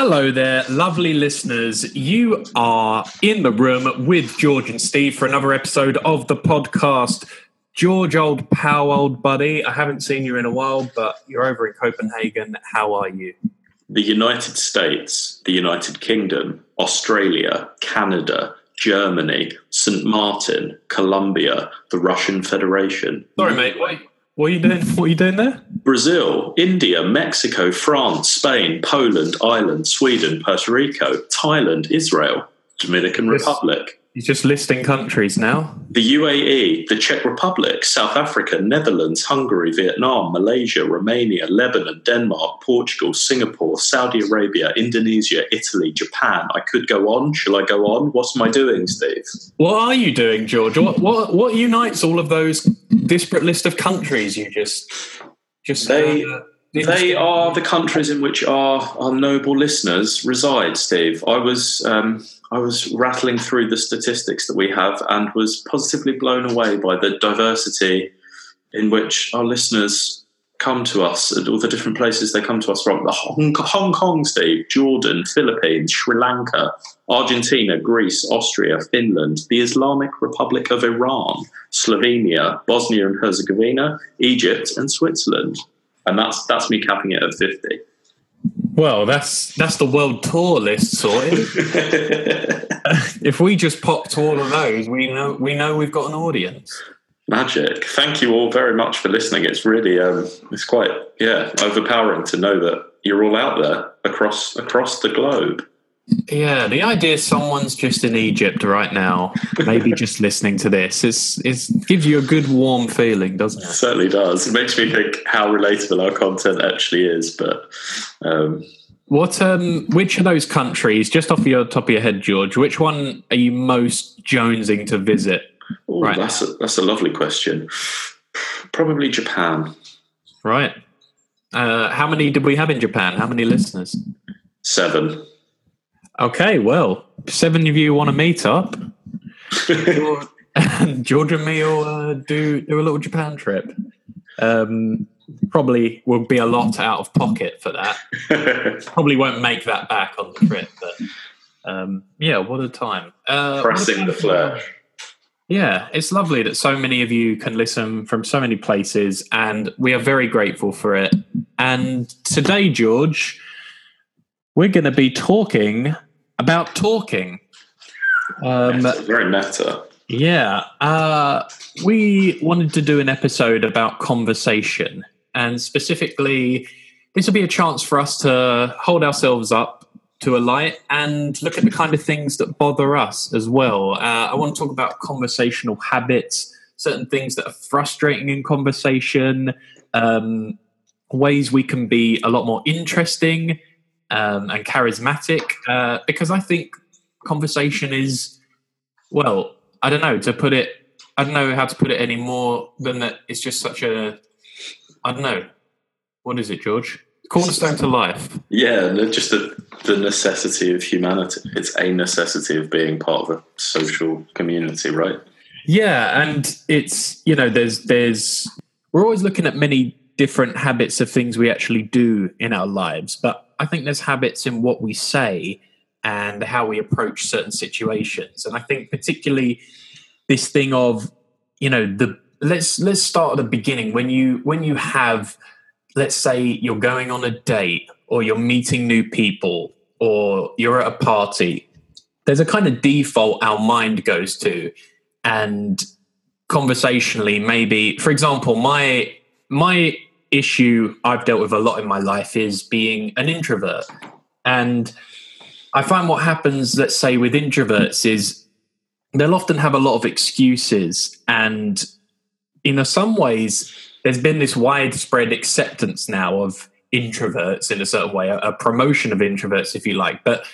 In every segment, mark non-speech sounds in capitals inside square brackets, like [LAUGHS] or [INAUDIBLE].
Hello there, lovely listeners. You are in the room with George and Steve for another episode of the podcast. George, old pal, old buddy, I haven't seen you in a while, but you're over in Copenhagen. How are you? The United States, the United Kingdom, Australia, Canada, Germany, St. Martin, Colombia, the Russian Federation. Sorry, mate. What, what are you doing? What are you doing there? Brazil, India, Mexico, France, Spain, Poland, Ireland, Sweden, Puerto Rico, Thailand, Israel, Dominican Republic, You're just listing countries now. the UAE, the Czech Republic, South Africa, Netherlands, Hungary, Vietnam, Malaysia, Romania, Lebanon, Denmark, Portugal, Singapore, Saudi Arabia, Indonesia, Italy, Japan. I could go on. Shall I go on? What am I doing, Steve? What are you doing, George? What what what unites all of those disparate list of countries you just just They- uh, They are the countries in which our, our noble listeners reside, Steve. I was um, I was rattling through the statistics that we have and was positively blown away by the diversity in which our listeners come to us and all the different places they come to us from. The Hong, Hong Kong, Steve, Jordan, Philippines, Sri Lanka, Argentina, Greece, Austria, Finland, the Islamic Republic of Iran, Slovenia, Bosnia and Herzegovina, Egypt, and Switzerland and that's that's me capping it at fifty. Well, that's that's the world tour list sorted. [LAUGHS] if we just pop to all of those, we know we know we've got an audience. Magic! Thank you all very much for listening. It's really um, it's quite yeah overpowering to know that you're all out there across across the globe. Yeah, the idea someone's just in Egypt right now, maybe just listening to this, is is gives you a good warm feeling, doesn't It it? certainly does. It makes me think how relatable our content actually is. But um, What um which of those countries, just off your top of your head, George, which one are you most jonesing to visit? ooh, Right. that's a, that's a lovely question. Probably Japan. Right. Uh, how many did we have in Japan? How many listeners? Seven. Okay, well, seven of you want to meet up. George, [LAUGHS] George and me will uh, do do a little Japan trip. Um, probably will be a lot out of pocket for that. [LAUGHS] Probably won't make that back on the trip, but um, yeah, what a time! Uh, Pressing the flesh. Yeah, it's lovely that so many of you can listen from so many places, and we are very grateful for it. And today, George, we're going to be talking about talking. Um, Meta, very meta. yeah, uh, we wanted to do an episode about conversation, and specifically, this will be a chance for us to hold ourselves up to a light and look at the kind of things that bother us as well. Uh, I want to talk about conversational habits, certain things that are frustrating in conversation, um, ways we can be a lot more interesting um, and charismatic, uh, because I think conversation is well, I don't know to put it. I don't know how to put it any more than that. It's just such a. I don't know. What is it, George? Cornerstone to life. Yeah, just the, the necessity of humanity. It's a necessity of being part of a social community, right? Yeah, and it's you know there's there's we're always looking at many different habits of things we actually do in our lives, but I think there's habits in what we say and how we approach certain situations, and I think particularly this thing of you know the let's let's start at the beginning. When you when you have let's say you're going on a date or you're meeting new people or you're at a party there's a kind of default our mind goes to. And conversationally maybe for example my my issue i've dealt with a lot in my life is being an introvert. And i find what happens let's say with introverts is they'll often have a lot of excuses. And in some ways there's been this widespread acceptance now of introverts in a certain way a, promotion of introverts if you like. But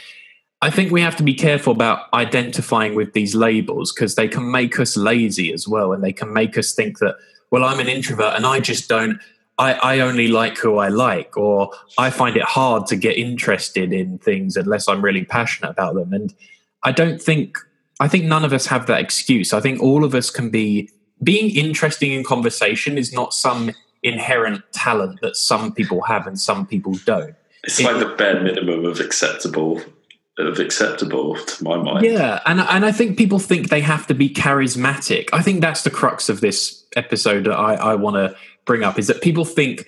I think we have to be careful about identifying with these labels because they can make us lazy as well, and they can make us think that, well, I'm an introvert and I just don't, I, I only like who I like, or I find it hard to get interested in things unless I'm really passionate about them. And I don't think, I think none of us have that excuse. I think all of us can be, being interesting in conversation is not some inherent talent that some people have and some people don't It's like the bare minimum of acceptable of acceptable to my mind. Yeah, and and I think people think they have to be charismatic. I think that's the crux of this episode that I, I want to bring up is that people think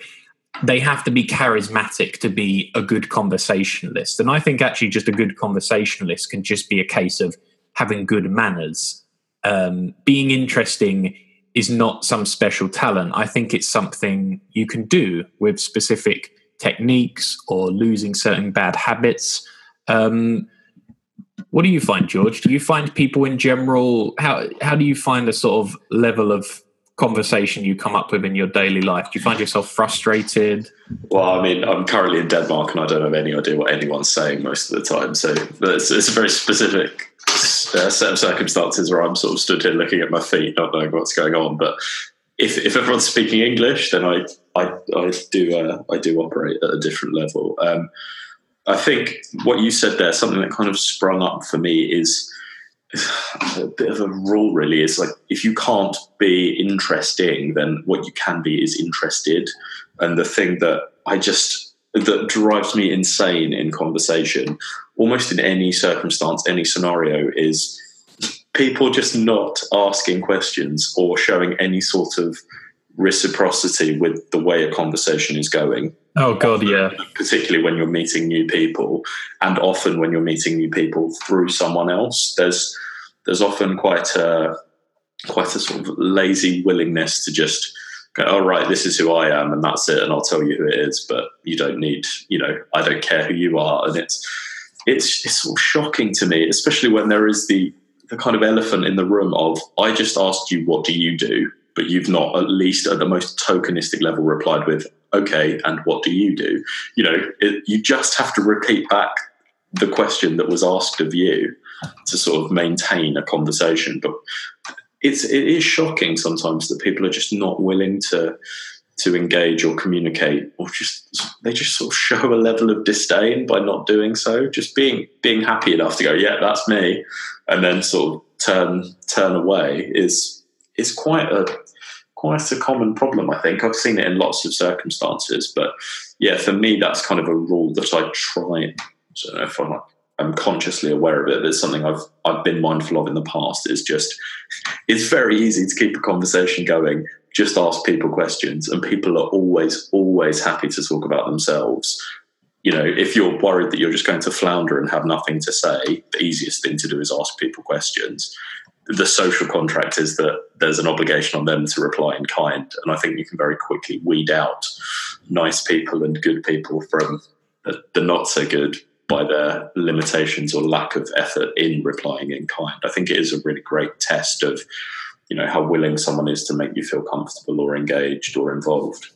they have to be charismatic to be a good conversationalist. And I think actually just a good conversationalist can just be a case of having good manners. Um, being interesting is not some special talent. I think it's something you can do with specific techniques or losing certain bad habits. Um, what do you find, George? Do you find people in general how how do you find the sort of level of conversation you come up with in your daily life? Do you find yourself frustrated? Well, I mean, I'm currently in Denmark and I don't have any idea what anyone's saying most of the time. So it's, it's a very specific uh, set of circumstances where I'm sort of stood here looking at my feet, not knowing what's going on. But if, if everyone's speaking English, then I I, I do uh, I do operate at a different level. Um, I think what you said there, something that kind of sprung up for me is [SIGHS] a bit of a rule really is like if you can't be interesting then what you can be is interested. And the thing that i just that drives me insane in conversation almost in any circumstance any scenario is people just not asking questions or showing any sort of reciprocity with the way a conversation is going Oh god, yeah. Particularly when you're meeting new people, and often when you're meeting new people through someone else, there's there's often quite a quite a sort of lazy willingness to just go, "All oh, right, this is who I am, and that's it, and I'll tell you who it is." But you don't need, you know, I don't care who you are, and it's it's it's sort of shocking to me, especially when there is the the kind of elephant in the room of I just asked you, "What do you do?" But you've not at least at the most tokenistic level replied with okay and what do you do? You know it, you just have to repeat back the question that was asked of you to sort of maintain a conversation. But it's it is shocking sometimes that people are just not willing to to engage or communicate or just they just sort of show a level of disdain by not doing so. Just being being happy enough to go yeah that's me and then sort of turn turn away is is quite a quite a common problem. I think I've seen it in lots of circumstances, but yeah, for me, that's kind of a rule that I try. I don't know if I'm, I'm consciously aware of it. But it's something I've I've been mindful of in the past. Is just it's very easy to keep a conversation going. Just ask people questions, and people are always always happy to talk about themselves. You know, if you're worried that you're just going to flounder and have nothing to say, the easiest thing to do is ask people questions the social contract is that there's an obligation on them to reply in kind. And I think you can very quickly weed out nice people and good people from the, not so good by their limitations or lack of effort in replying in kind. I think it is a really great test of, you know, how willing someone is to make you feel comfortable or engaged or involved.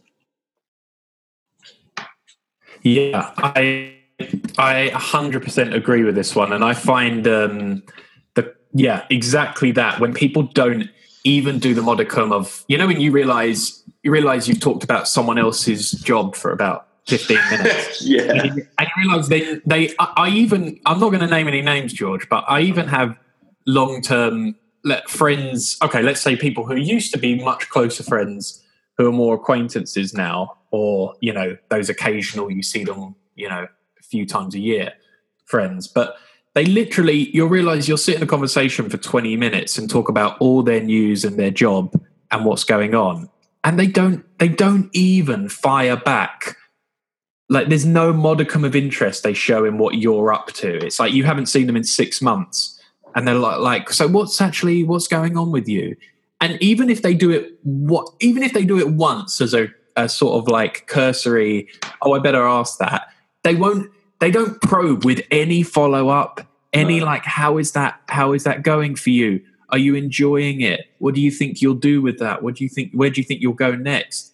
Yeah, I I 100% agree with this one, and I find um, yeah, exactly that. When people don't even do the modicum of, you know, when you realize you realize you've talked about someone else's job for about 15 [LAUGHS] minutes. yeah. And you, and you realize they, they, I, I even, I'm not going to name any names, George, but I even have long term let friends. Okay, let's say people who used to be much closer friends who are more acquaintances now, or, you know, those occasional you see them, you know, a few times a year friends. But they literally you'll realize you'll sit in a conversation for 20 minutes and talk about all their news and their job and what's going on. And they don't they don't even fire back. Like there's no modicum of interest they show in what you're up to. It's like you haven't seen them in six months. And they're like, like so what's actually what's going on with you? And even if they do it what even if they do it once as a, a sort of like cursory oh i better ask that they won't they don't probe with any follow up any no. like how is that how is that going for you? Are you enjoying it? What do you think you'll do with that? What do you think where do you think you'll go next?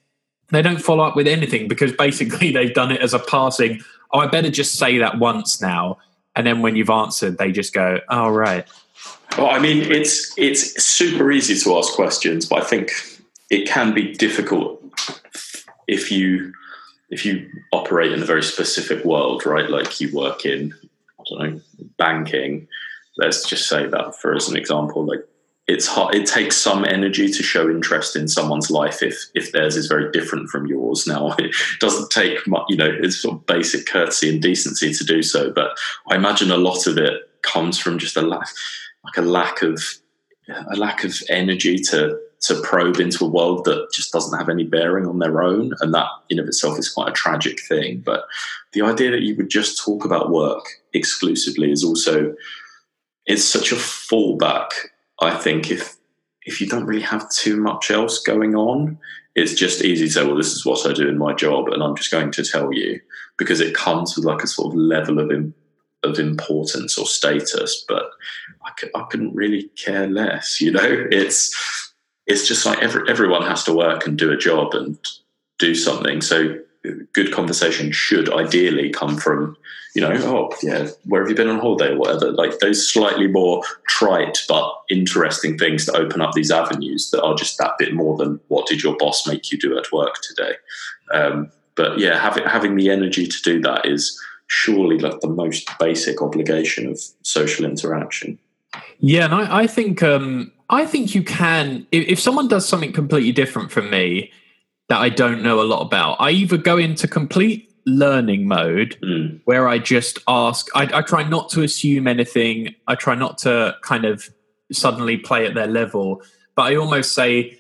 They don't follow up with anything because basically [LAUGHS] they've done it as a passing oh i better just say that once now. And then when you've answered they just go oh right. Well i mean it's it's super easy to ask questions but i think it can be difficult if you if you operate in a very specific world, right? Like you work in, I don't know, banking. Let's just say that for as an example, like it's hard, it takes some energy to show interest in someone's life if if theirs is very different from yours. Now [LAUGHS] it doesn't take much, you know, it's sort of basic courtesy and decency to do so, but I imagine a lot of it comes from just a lack, like a lack of a lack of energy to to probe into a world that just doesn't have any bearing on their own, and that in of itself is quite a tragic thing. But the idea that you would just talk about work exclusively is also it's such a fallback. I think if if you don't really have too much else going on, it's just easy to say, "Well, this is what I do in my job," and I'm just going to tell you because it comes with like a sort of level of of importance or status. But I, c- I couldn't really care less. You know, [LAUGHS] it's it's just like every, everyone has to work and do a job and do something. So good conversation should ideally come from, you know, oh yeah, where have you been on holiday or whatever? Like those slightly more trite but interesting things that open up these avenues that are just that bit more than what did your boss make you do at work today. Um, but yeah, having having the energy to do that is surely like the most basic obligation of social interaction. Yeah, and I, I think um, I think you can if, if someone does something completely different from me that I don't know a lot about, I either go into complete learning mode Mm. where I just ask. I, I try not to assume anything. I try not to kind of suddenly play at their level, but I almost say,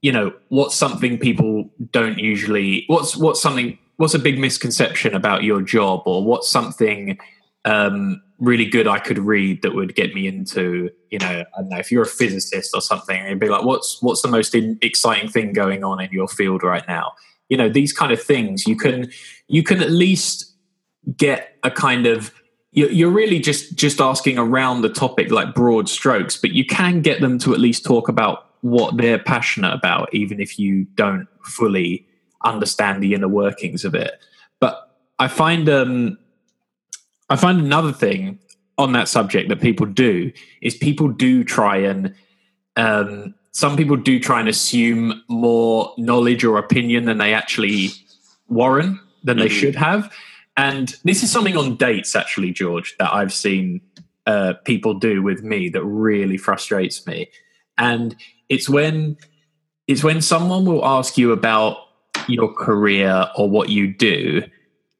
you know, what's something people don't usually. What's what's something. What's a big misconception about your job, or what's something um, really good I could read that would get me into, you know, I don't know, if you're a physicist or something, it'd be like, what's what's the most in, exciting thing going on in your field right now? You know, these kind of things. You can you can at least get a kind of you're really just just asking around the topic like broad strokes but you can get them to at least talk about what they're passionate about even if you don't fully understand the inner workings of it but i find um i find another thing on that subject that people do is people do try and um some people do try and assume more knowledge or opinion than they actually warrant than they Mhm. should have and this is something on dates, actually, George, that I've seen uh, people do with me that really frustrates me. And it's when it's when someone will ask you about your career or what you do.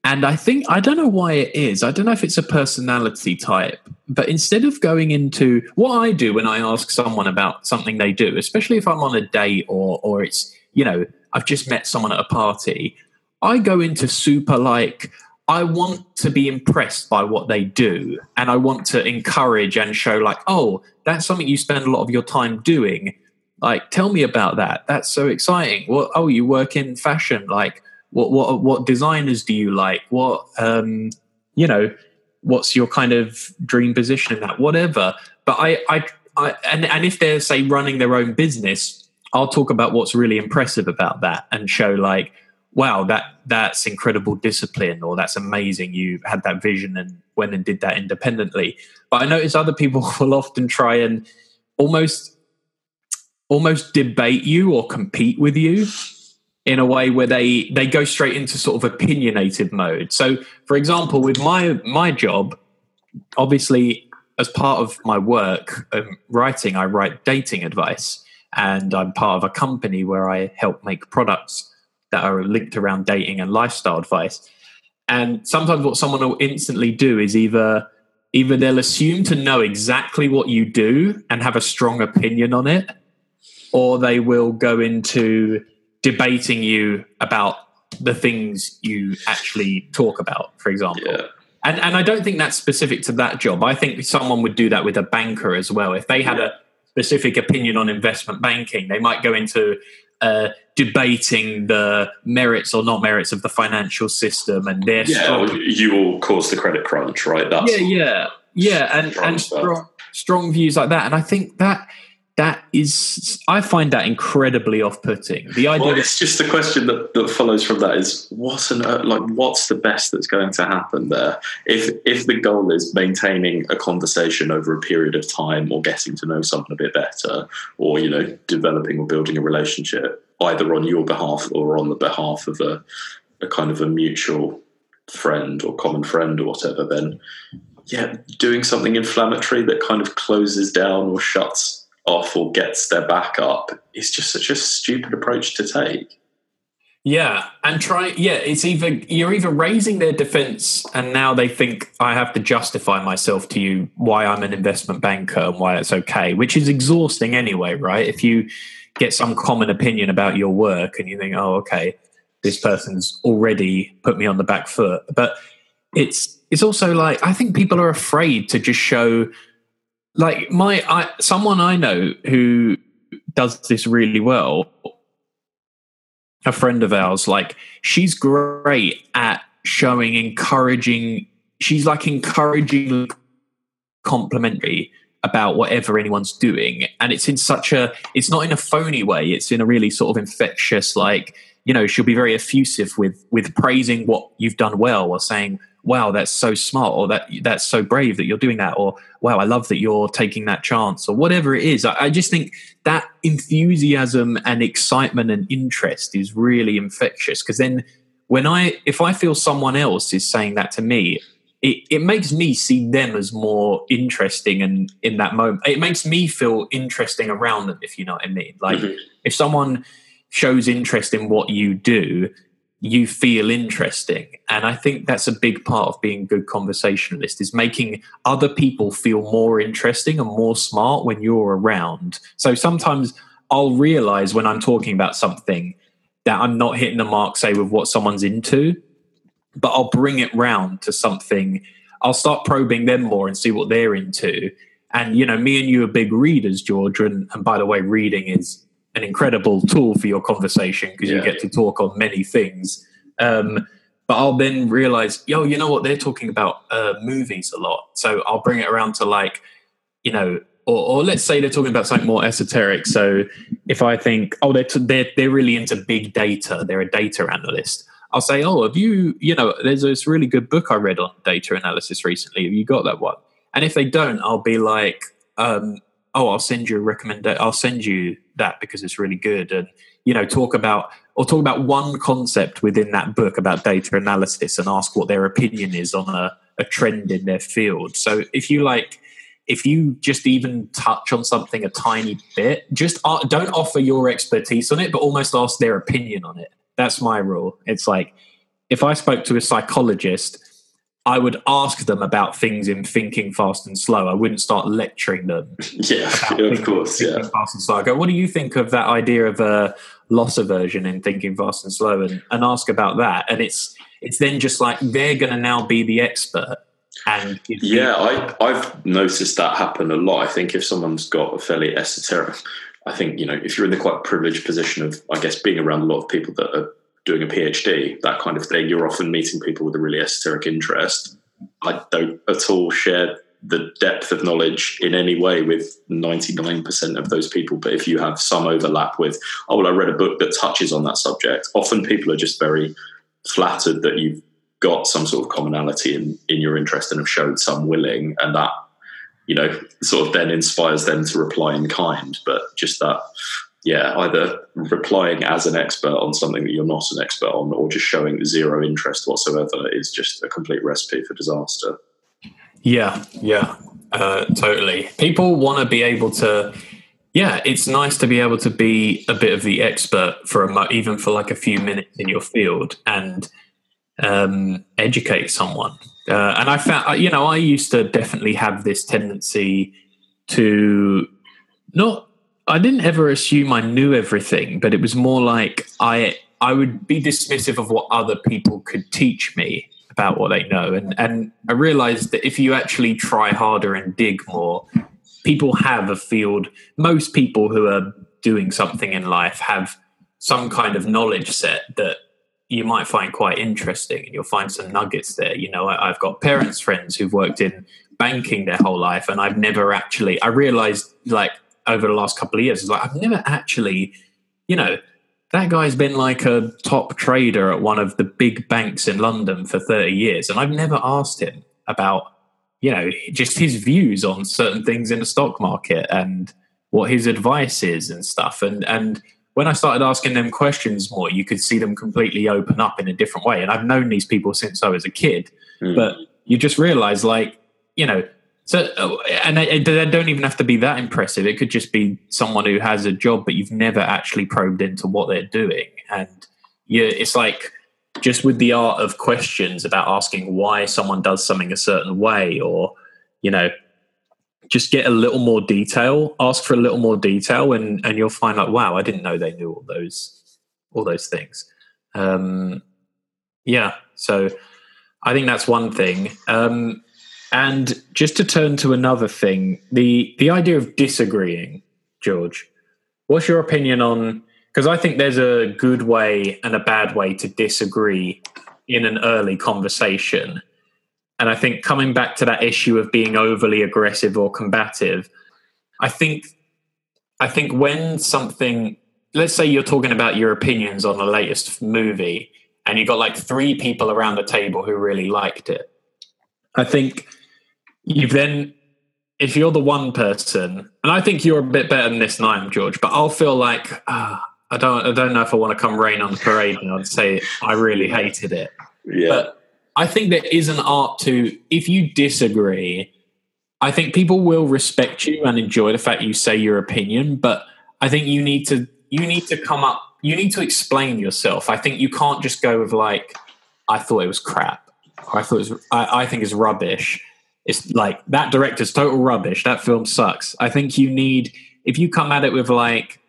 And I think I don't know why it is. I don't know if it's a personality type, but instead of going into what I do when I ask someone about something they do, especially if I'm on a date or or it's you know I've just met someone at a party, I go into super like I want to be impressed by what they do and I want to encourage and show like, oh, that's something you spend a lot of your time doing. Like, tell me about that. That's so exciting. What oh, you work in fashion. Like what what what designers do you like? What um you know, what's your kind of dream position in that? Whatever. But I I, I and, and if they're say running their own business, I'll talk about what's really impressive about that and show like wow that that's incredible discipline or that's amazing you had that vision and went and did that independently but i notice other people [LAUGHS] will often try and almost almost debate you or compete with you in a way where they they go straight into sort of opinionated mode so for example with my my job obviously as part of my work um, writing i write dating advice and i'm part of a company where i help make products that are linked around dating and lifestyle advice. And sometimes what someone will instantly do is either either they'll assume to know exactly what you do and have a strong opinion on it, or they will go into debating you about the things you actually talk about, for example. Yeah. And and I don't think that's specific to that job. I think someone would do that with a banker as well. If they had a specific opinion on investment banking, they might go into uh, debating the merits or not merits of the financial system and their Yeah, strong you will cause the credit crunch, right? That's yeah, yeah, yeah, and Strong and strong, strong views like that. And I think that that is, I find that incredibly off-putting. The idea well, it's just the question that, that follows from that is what's an like what's the best that's going to happen there? If if the goal is maintaining a conversation over a period of time or getting to know someone a bit better, or you know developing or building a relationship, either on your behalf or on the behalf of a, a kind of a mutual friend or common friend or whatever, then yeah, doing something inflammatory that kind of closes down or shuts off or gets their back up is just such a stupid approach to take. Yeah, and try. Yeah, it's either you're either raising their defense, and now they think I have to justify myself to you why I'm an investment banker and why it's okay, which is exhausting anyway, right? If you get some common opinion about your work and you think, oh, okay, this person's already put me on the back foot, but it's it's also like I think people are afraid to just show, like my I, someone I know who does this really well a friend of ours, like she's great at showing encouraging. She's like encouraging, complimentary about whatever anyone's doing, and it's in such a. It's not in a phony way. It's in a really sort of infectious, like you know, she'll be very effusive with with praising what you've done well, or saying, wow that's so smart or that that's so brave that you're doing that or wow i love that you're taking that chance or whatever it is I, I, just think that enthusiasm and excitement and interest is really infectious because then when i if i feel someone else is saying that to me it, it makes me see them as more interesting and in that moment it makes me feel interesting around them if you know what i mean like mm-hmm. if someone shows interest in what you do you feel interesting. And i think that's a big part of being a good conversationalist is making other people feel more interesting and more smart when you're around. So sometimes i'll realize when i'm talking about something that i'm not hitting the mark say with what someone's into but i'll bring it round to something. I'll start probing them more and see what they're into. And you know me and you are big readers george. And, and by the way reading is an incredible tool for your conversation because yeah. you get to talk on many things. Um, but I'll then realize, yo, you know what? They're talking about uh, movies a lot. So I'll bring it around to like, you know, or, or, let's say they're talking about something more esoteric. So if I think, oh, they're, t- they're, they're really into big data, they're a data analyst. I'll say, oh, have you, you know, there's this really good book I read on data analysis recently. Have you got that one? And if they don't, I'll be like, um, oh, I'll send you a recommendation. I'll send you that because it's really good. And, you know, talk about, or talk about one concept within that book about data analysis and ask what their opinion is on a, a trend in their field. So if you like, if you just even touch on something a tiny bit, just uh, don't offer your expertise on it, but almost ask their opinion on it. That's my rule. It's like if I spoke to a psychologist I would ask them about things in thinking fast and slow. I wouldn't start lecturing them. [LAUGHS] Yeah, of course. Yeah. Fast and slow. I go, what do you think of that idea of a loss aversion in thinking fast and slow? And, and ask about that. And it's it's then just like they're going to now be the expert. And yeah, I, I've noticed that happen a lot. I think if someone's got a fairly esoteric, I think you know if you're in the quite privileged position of, I guess, being around a lot of people that are doing a PhD, that kind of thing, you're often meeting people with a really esoteric interest. I don't at all share the depth of knowledge in any way with 99% of those people. But if you have some overlap with, oh, well, I read a book that touches on that subject, often people are just very flattered that you've got some sort of commonality in, in your interest and have showed some willing. And that, you know, sort of then inspires them to reply in kind. But just that yeah, either replying as an expert on something that you're not an expert on, or just showing zero interest whatsoever is just a complete recipe for disaster. Yeah, yeah, uh, totally. People want to be able to. Yeah, it's nice to be able to be a bit of the expert for a mo- even for like a few minutes in your field and um, educate someone. Uh, and I found, you know, I used to definitely have this tendency to not I didn't ever assume I knew everything, but it was more like I I would be dismissive of what other people could teach me about what they know, and and I realized that if you actually try harder and dig more, people have a field. Most people who are doing something in life have some kind of knowledge set that you might find quite interesting, and you'll find some nuggets there. You know, I, I've got parents friends who've worked in banking their whole life, and I've never actually. I realized like over the last couple of years is like I've never actually, you know, that guy's been like a top trader at one of the big banks in London for 30 years. And I've never asked him about, you know, just his views on certain things in the stock market and what his advice is and stuff. And and when I started asking them questions more, you could see them completely open up in a different way. And I've known these people since I was a kid. Mm. But you just realize like, you know, So, uh, and they, they don't even have to be that impressive. It could just be someone who has a job, but you've never actually probed into what they're doing. And yeah, it's like just with the art of questions about asking why someone does something a certain way, or you know, just get a little more detail. Ask for a little more detail, and and you'll find like, wow, I didn't know they knew all those all those things. Um, yeah, so I think that's one thing. Um, and just to turn to another thing, the the idea of disagreeing, George. What's your opinion on? Because I think there's a good way and a bad way to disagree in an early conversation. And I think coming back to that issue of being overly aggressive or combative, I think I think when something let's say you're talking about your opinions on the latest movie and you got like three people around the table who really liked it. I think you've then if you're the one person, and I think you're a bit better than this than I am, George, but I'll feel like uh, I don't I don't know if I want to come rain on the parade and I'd say I really hated it. Yeah. But I think there is an art to if you disagree, I think people will respect you and enjoy the fact you say your opinion, but I think you need to you need to come up you need to explain yourself. I think you can't just go with like I thought it was crap. Or I thought it was I, I think it's rubbish it's like that director's total rubbish. That film sucks. I think you need if you come at it with like,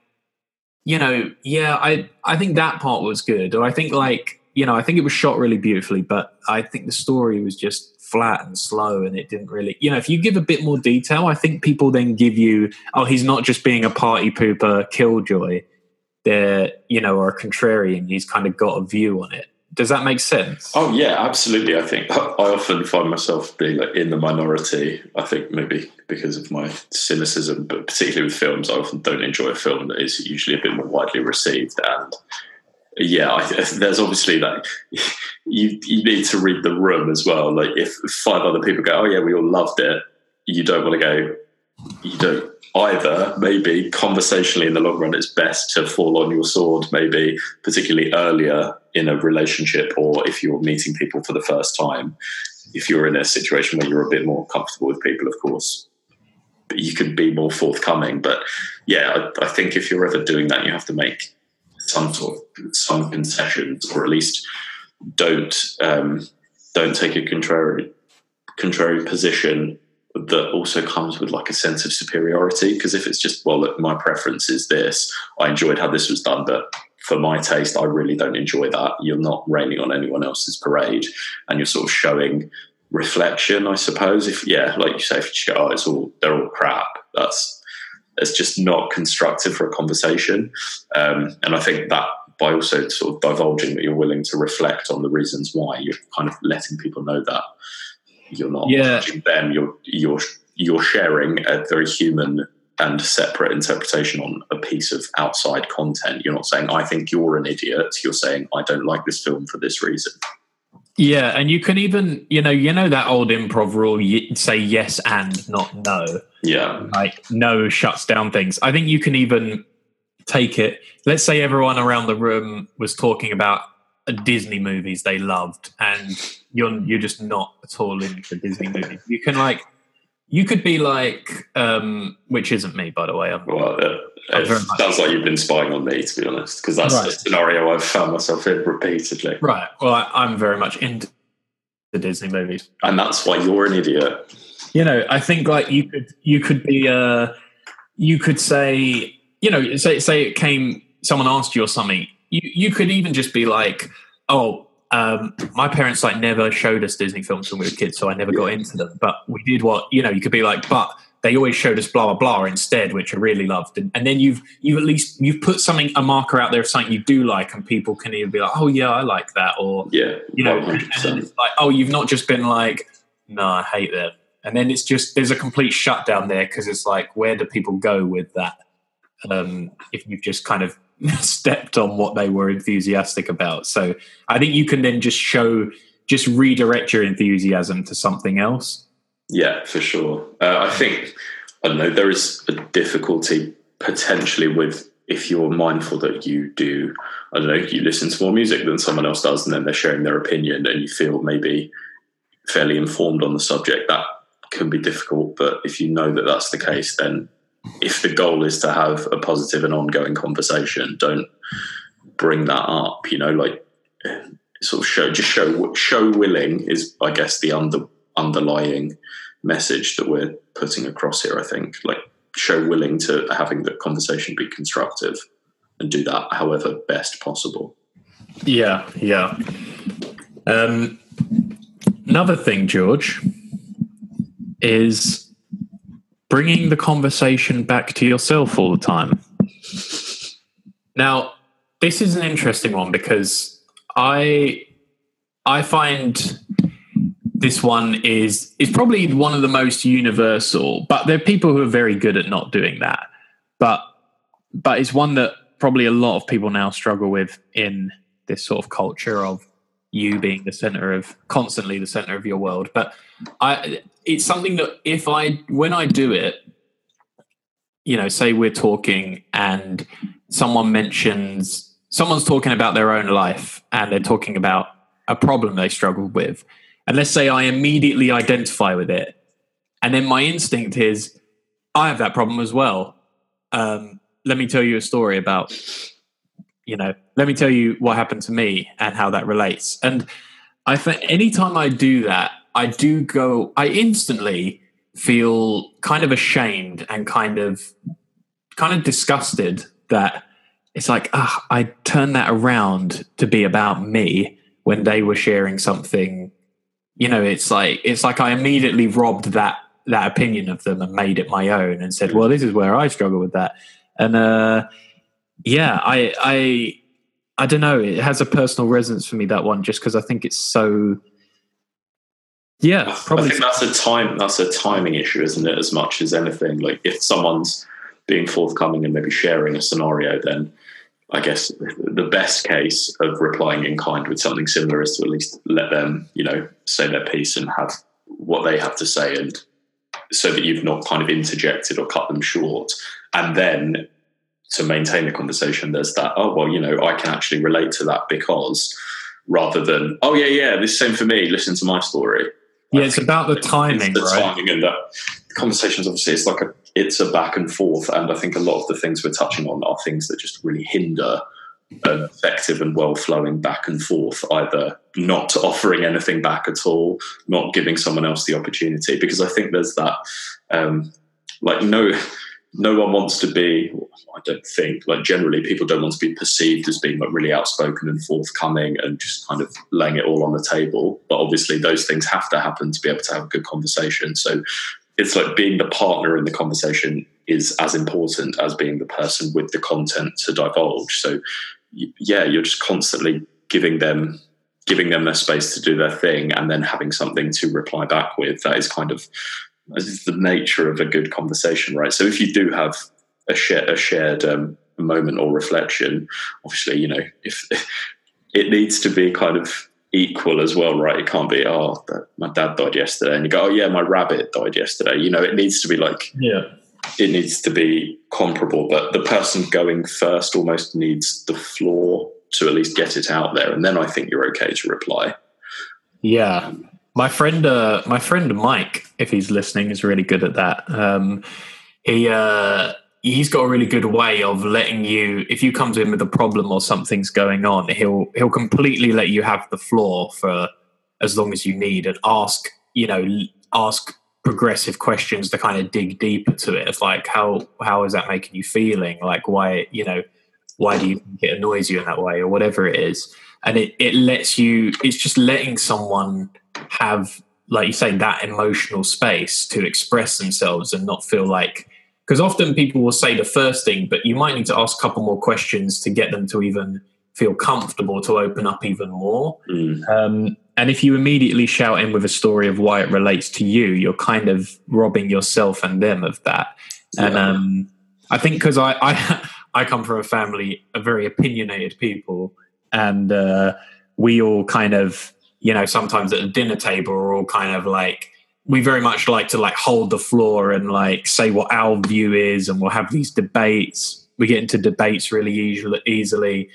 you know, yeah, I I think that part was good, or I think like you know, I think it was shot really beautifully, but I think the story was just flat and slow, and it didn't really, you know, if you give a bit more detail, I think people then give you, oh, he's not just being a party pooper killjoy. They're, you know, or a contrarian. He's kind of got a view on it. Does that make sense? Oh yeah, absolutely. I think I often find myself being like in the minority. I think maybe because of my cynicism, but particularly with films, I often don't enjoy a film that is usually a bit more widely received. And yeah, I, there's obviously that [LAUGHS] you you need to read the room as well. Like if five other people go, "Oh yeah, we all loved it," you don't want to go. You don't either maybe conversationally in the long run it's best to fall on your sword maybe particularly earlier in a relationship or if you're meeting people for the first time if you're in a situation where you're a bit more comfortable with people of course you can be more forthcoming. But yeah I, I think if you're ever doing that you have to make some sort of some concessions or at least don't um, don't take a contrary contrary position that also comes with like a sense of superiority. Because if it's just well look my preference is this. I enjoyed how this was done but for my taste i really don't enjoy that you're not raining on anyone else's parade and you're sort of showing reflection i suppose if yeah like you say if you go oh it's all they're all crap that's it's just not constructive for a conversation um, and i think that by also sort of divulging that you're willing to reflect on the reasons why you're kind of letting people know that you're not yeah. judging them. You're you're you're sharing a very human and separate interpretation on a piece of outside content. You're not saying I think you're an idiot. You're saying I don't like this film for this reason. Yeah, and you can even you know you know that old improv rule. You say yes and not no. Yeah, like no shuts down things. I think you can even take it. Let's say everyone around the room was talking about uh, Disney movies they loved, and you're you're just not at all into Disney movies. You can like, you could be like, um, which isn't me, by the way. I'm, well, uh, it sounds like you've been spying on me, to be honest, because that's right. the scenario I've found myself in repeatedly. Right. Well, I, am very much into the Disney movies, and that's why you're an idiot. You know, I think like you could you could be uh you could say you know say say it came someone asked you or something you you could even just be like, oh, um, my parents like never showed us Disney films when we were kids, so I never got into them. But we did what you know. You could be like, but they always showed us blah blah blah instead, which I really loved. And, and then you've you've at least you've put something a marker out there of something you do like, and people can either be like, oh yeah, I like that, or yeah, you know, [LAUGHS] like, oh, you've not just been like, no, I hate them. And then it's just there's a complete shutdown there because it's like, where do people go with that? Um, if you've just kind of [LAUGHS] stepped on what they were enthusiastic about. So I think you can then just show, just redirect your enthusiasm to something else. Yeah, for sure. Uh, I think, I don't know, there is a difficulty potentially with if you're mindful that you do, I don't know, you listen to more music than someone else does and then they're sharing their opinion and you feel maybe fairly informed on the subject, that can be difficult. But if you know that that's the case, then if the goal is to have a positive and ongoing conversation, don't bring that up. You know, like sort of show just show show willing is, I guess, the under underlying message that we're putting across here. I think like show willing to having the conversation be constructive and do that however best possible. Yeah, yeah. Um, another thing, George, is bringing the conversation back to yourself all the time. Now, this is an interesting one because I I find this one is is probably one of the most universal, but there are people who are very good at not doing that. But but it's one that probably a lot of people now struggle with in this sort of culture of you being the center of constantly the center of your world. But I it's something that if I when I do it, you know, say we're talking and someone mentions someone's talking about their own life and they're talking about a problem they struggled with and let's say I immediately identify with it, and then my instinct is, I have that problem as well. Um, let me tell you a story about, you know, let me tell you what happened to me and how that relates. And I think anytime I do that, I do go, I instantly feel kind of ashamed and kind of, kind of disgusted that it's like, ah, I turned that around to be about me when they were sharing something you know, it's like it's like I immediately robbed that that opinion of them and made it my own and said, well, this is where I struggle with that. And uh, yeah, I I I don't know. It has a personal resonance for me that one, just because I think it's so. Yeah, probably. I think that's a time. That's a timing issue, isn't it? As much as anything, like if someone's being forthcoming and maybe sharing a scenario, then I guess the best case of replying in kind with something similar is to at least let them, you know, say their piece and have what they have to say, and so that you've not kind of interjected or cut them short. And then to maintain the conversation, there's that, oh, well, you know, I can actually relate to that because rather than, oh, yeah, yeah, this same for me, listen to my story. Yeah, it's about the timing, the right? timing and that conversations obviously it's like a it's a back and forth and i think a lot of the things we're touching on are things that just really hinder an effective and well flowing back and forth either not offering anything back at all not giving someone else the opportunity because i think there's that um, like no no one wants to be i don't think like generally people don't want to be perceived as being like really outspoken and forthcoming and just kind of laying it all on the table but obviously those things have to happen to be able to have a good conversation so it's like being the partner in the conversation is as important as being the person with the content to divulge. So yeah, you're just constantly giving them giving them their space to do their thing and then having something to reply back with. That is kind of is the nature of a good conversation, right? So if you do have a, share, a shared um, moment or reflection, obviously, you know, if [LAUGHS] it needs to be kind of equal as well, right? It can't be, oh, my dad died yesterday, and you go, oh yeah, my rabbit died yesterday. You know, it needs to be like, yeah, it needs to be comparable. But the person going first almost needs the floor to at least get it out there, and then I think you're okay to reply. Yeah, my friend, uh, my friend Mike, if he's listening, is really good at that. Um, he uh, he's got a really good way of letting you if you come to him with a problem or something's going on he'll he'll completely let you have the floor for as long as you need and ask you know ask progressive questions to kind of dig deeper to it. It's like how how is that making you feeling? Like why you know why do you think it annoys you in that way or whatever it is? And it, it lets you it's just letting someone have like you say that emotional space to express themselves and not feel like because often people will say the first thing, but you might need to ask a couple more questions to get them to even feel comfortable to open up even more. Mm. Um, and if you immediately shout in with a story of why it relates to you, you're kind of robbing yourself and them of that. Yeah. And um, I think because I, I [LAUGHS] I come from a family of very opinionated people, and uh, we all kind of you know sometimes at the dinner table are all kind of like we very much like to like hold the floor and like say what our view is and we'll have these debates we get into debates really easily, easily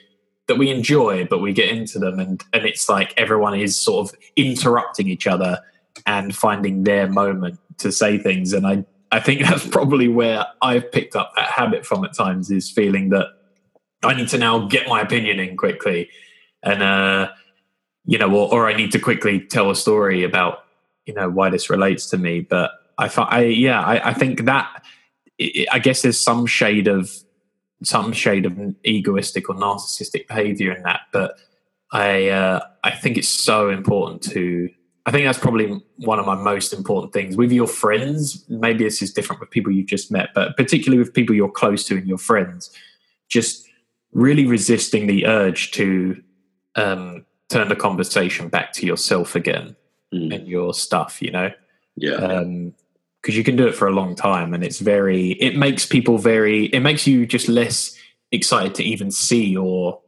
that we enjoy but we get into them and and it's like everyone is sort of interrupting each other and finding their moment to say things. And I, I think [LAUGHS] that's probably where I've picked up that habit from at times is feeling that I need to now get my opinion in quickly. And, uh, you know, or, or I need to quickly tell a story about, you know, why this relates to me. But I, thought, I yeah, I, I think that, I guess there's some shade of some shade of egoistic or narcissistic behavior in that, but I uh, I think it's so important to. I think that's probably one of my most important things with your friends. Maybe this is different with people you've just met, but particularly with people you're close to and your friends, just really resisting the urge to um, turn the conversation back to yourself again mm. and your stuff. You know, yeah. Um, because you can do it for a long time and it's very it makes people very it makes you just less excited to even see or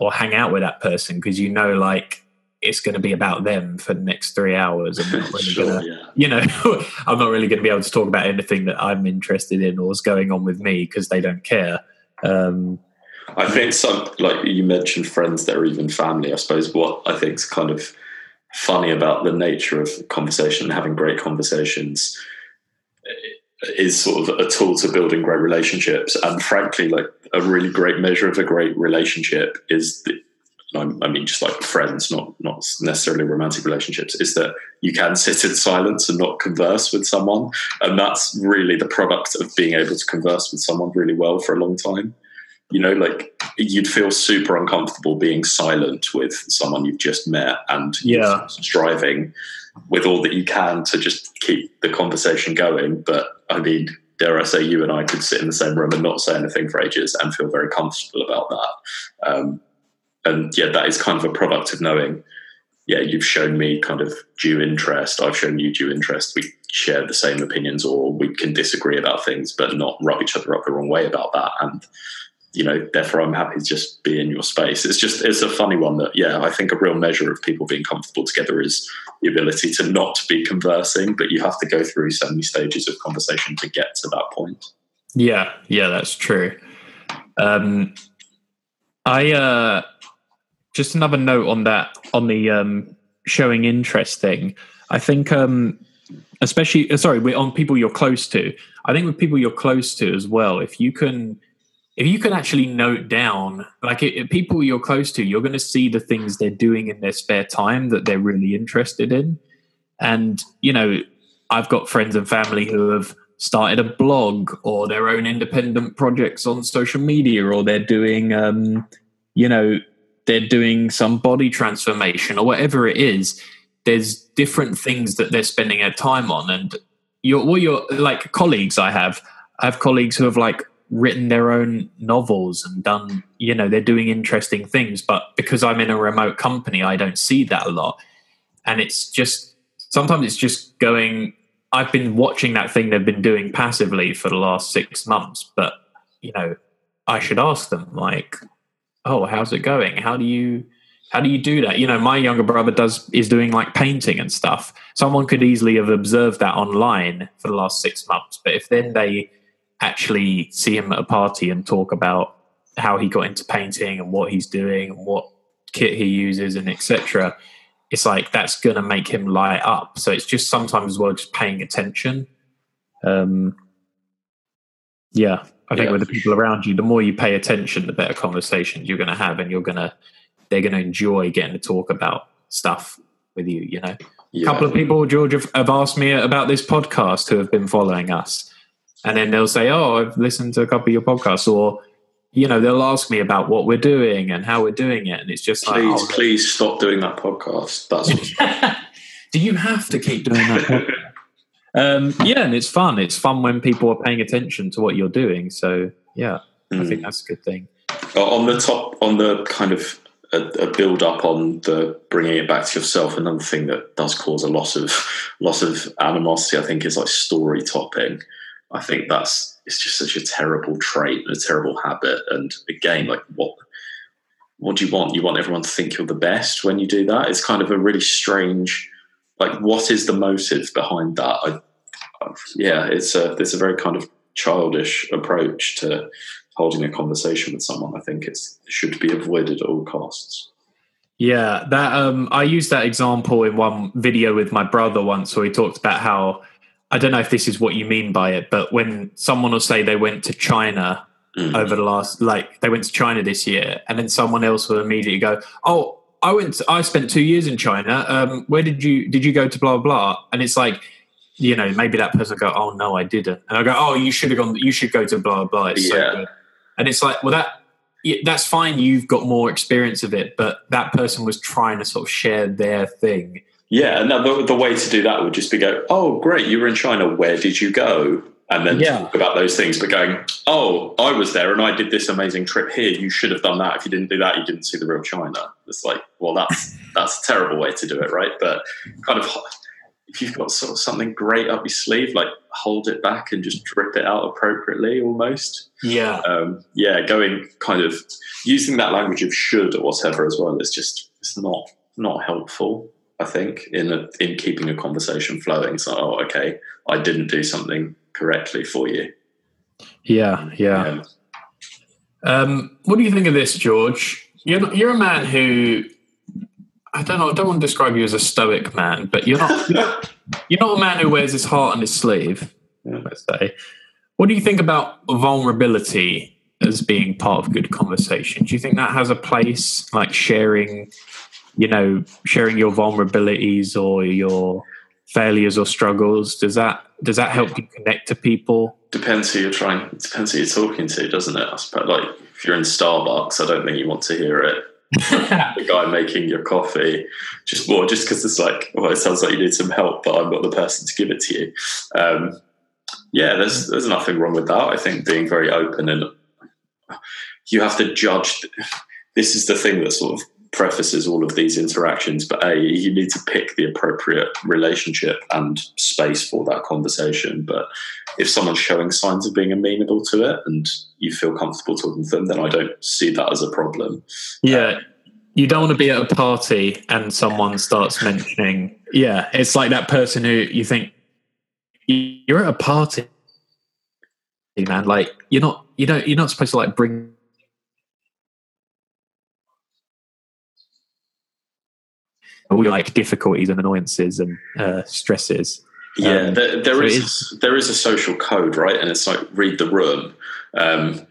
or hang out with that person because you know like it's going to be about them for the next three hours and not [LAUGHS] really sure, gonna, yeah. you know [LAUGHS] i'm not really going to be able to talk about anything that i'm interested in or is going on with me because they don't care um, i think some like you mentioned friends that are even family i suppose what i think is kind of funny about the nature of conversation and having great conversations eh, is sort of a tool to building great relationships. And frankly, like a really great measure of a great relationship is the, I mean, just like friends, not not necessarily romantic relationships, is that you can sit in silence and not converse with someone, and that's really the product of being able to converse with someone really well for a long time. You know, like you'd feel super uncomfortable being silent with someone you've just met and yeah. striving with all that you can to just keep the conversation going. But I mean, dare I say, you and I could sit in the same room and not say anything for ages and feel very comfortable about that. Um, and yeah, that is kind of a product of knowing, yeah, you've shown me kind of due interest. I've shown you due interest. We share the same opinions, or we can disagree about things, but not rub each other up the wrong way about that. And you know, therefore I'm happy to just be in your space. It's just it's a funny one that yeah, I think a real measure of people being comfortable together is the ability to not be conversing, but you have to go through so many stages of conversation to get to that point. Yeah, yeah, that's true. Um I uh just another note on that on the um showing interest thing. I think um especially uh, sorry, on people you're close to. I think with people you're close to as well, if you can if you can actually note down like it, people you're close to you're going to see the things they're doing in their spare time that they're really interested in. And you know i've got friends and family who have started a blog or their own independent projects on social media or they're doing um, you know they're doing some body transformation or whatever it is. There's different things that they're spending their time on. And you're well you're like colleagues i have i have colleagues who have like written their own novels and done you know they're doing interesting things but because i'm in a remote company i don't see that a lot. And it's just sometimes it's just going i've been watching that thing they've been doing passively for the last six months but you know i should ask them like oh how's it going? How do you how do you do that? You know my younger brother does is doing like painting and stuff. Someone could easily have observed that online for the last six months but if then they actually see him at a party and talk about how he got into painting and what he's doing and what kit he uses and etc it's like that's going to make him light up so it's just sometimes as well just paying attention um yeah i think yeah. with the people around you the more you pay attention the better conversations you're going to have and you're going to they're going to enjoy getting to talk about stuff with you you know yeah. a couple of people george have, have asked me about this podcast who have been following us and then they'll say, "Oh, I've listened to a couple of your podcasts," or you know, they'll ask me about what we're doing and how we're doing it, and it's just please, like, oh, please stop doing that podcast. That's [LAUGHS] [LAUGHS] do you have to keep doing that? [LAUGHS] um, yeah, and it's fun. It's fun when people are paying attention to what you're doing. So yeah, mm. I think hmm. that's a good thing. On the top, on the kind of a, a, build up on the bringing it back to yourself. Another thing that does cause a lot of loss of animosity, I think, is like story topping. I think that's it's just such a terrible trait and a terrible habit. And again, like what what do you want? You want everyone to think you're the best when you do that. It's kind of a really strange, like, what is the motive behind that? I, yeah, it's a it's a very kind of childish approach to holding a conversation with someone. I think it's it should be avoided at all costs. Yeah, that um, I used that example in one video with my brother once, where he talked about how I don't know if this is what you mean by it, but when someone will say they went to China mm. over the last, like they went to China this year, and then someone else will immediately go, "Oh, I went, to, I spent two years in China. Um, where did you did you go to blah blah?" And it's like, you know, maybe that person go, "Oh no, I didn't," and I go, "Oh, you should have gone. You should go to blah blah." It's yeah. so and it's like, well, that that's fine. You've got more experience of it, but that person was trying to sort of share their thing. Yeah, and the, the way to do that would just be go, oh, great, you were in China. Where did you go? And then yeah. talk about those things, but going, oh, I was there and I did this amazing trip here. You should have done that. If you didn't do that, you didn't see the real China. It's like, well, that's [LAUGHS] that's a terrible way to do it, right? But kind of if you've got sort of something great up your sleeve, like hold it back and just drip it out appropriately almost. Yeah. Um, yeah, going kind of using that language of should or whatever as well is just it's not not helpful, I think, in a, in keeping a conversation flowing. So, oh, okay, I didn't do something correctly for you. Yeah, yeah. yeah. Um, what do you think of this, George? You're you're a man who I don't know. I don't want to describe you as a stoic man, but you're not. [LAUGHS] you're not a man who wears his heart on his sleeve. Let's say. What do you think about vulnerability as being part of good conversation? Do you think that has a place, like sharing, you know, sharing your vulnerabilities or your failures or struggles? Does that does that help you connect to people? Depends who you're trying. Depends who you're talking to, doesn't it? I suppose, like if you're in Starbucks, I don't think you want to hear it [LAUGHS] the guy making your coffee just more just because it's like well it sounds like you need some help but i'm not the person to give it to you um, yeah there's there's nothing wrong with that i think being very open and you have to judge this is the thing that sort of prefaces all of these interactions but a you need to pick the appropriate relationship and space for that conversation. But if someone's showing signs of being amenable to it and you feel comfortable talking to them then i don't see that as a problem. Yeah. Um, you don't want to be at a party and someone starts mentioning yeah it's like that person who you think you're at a party man. Like you're not you don't you're not supposed to like bring all like difficulties and annoyances and uh, stresses. Yeah, um, there, there so is, is, there is a social code, right? And it's like read the room. Um,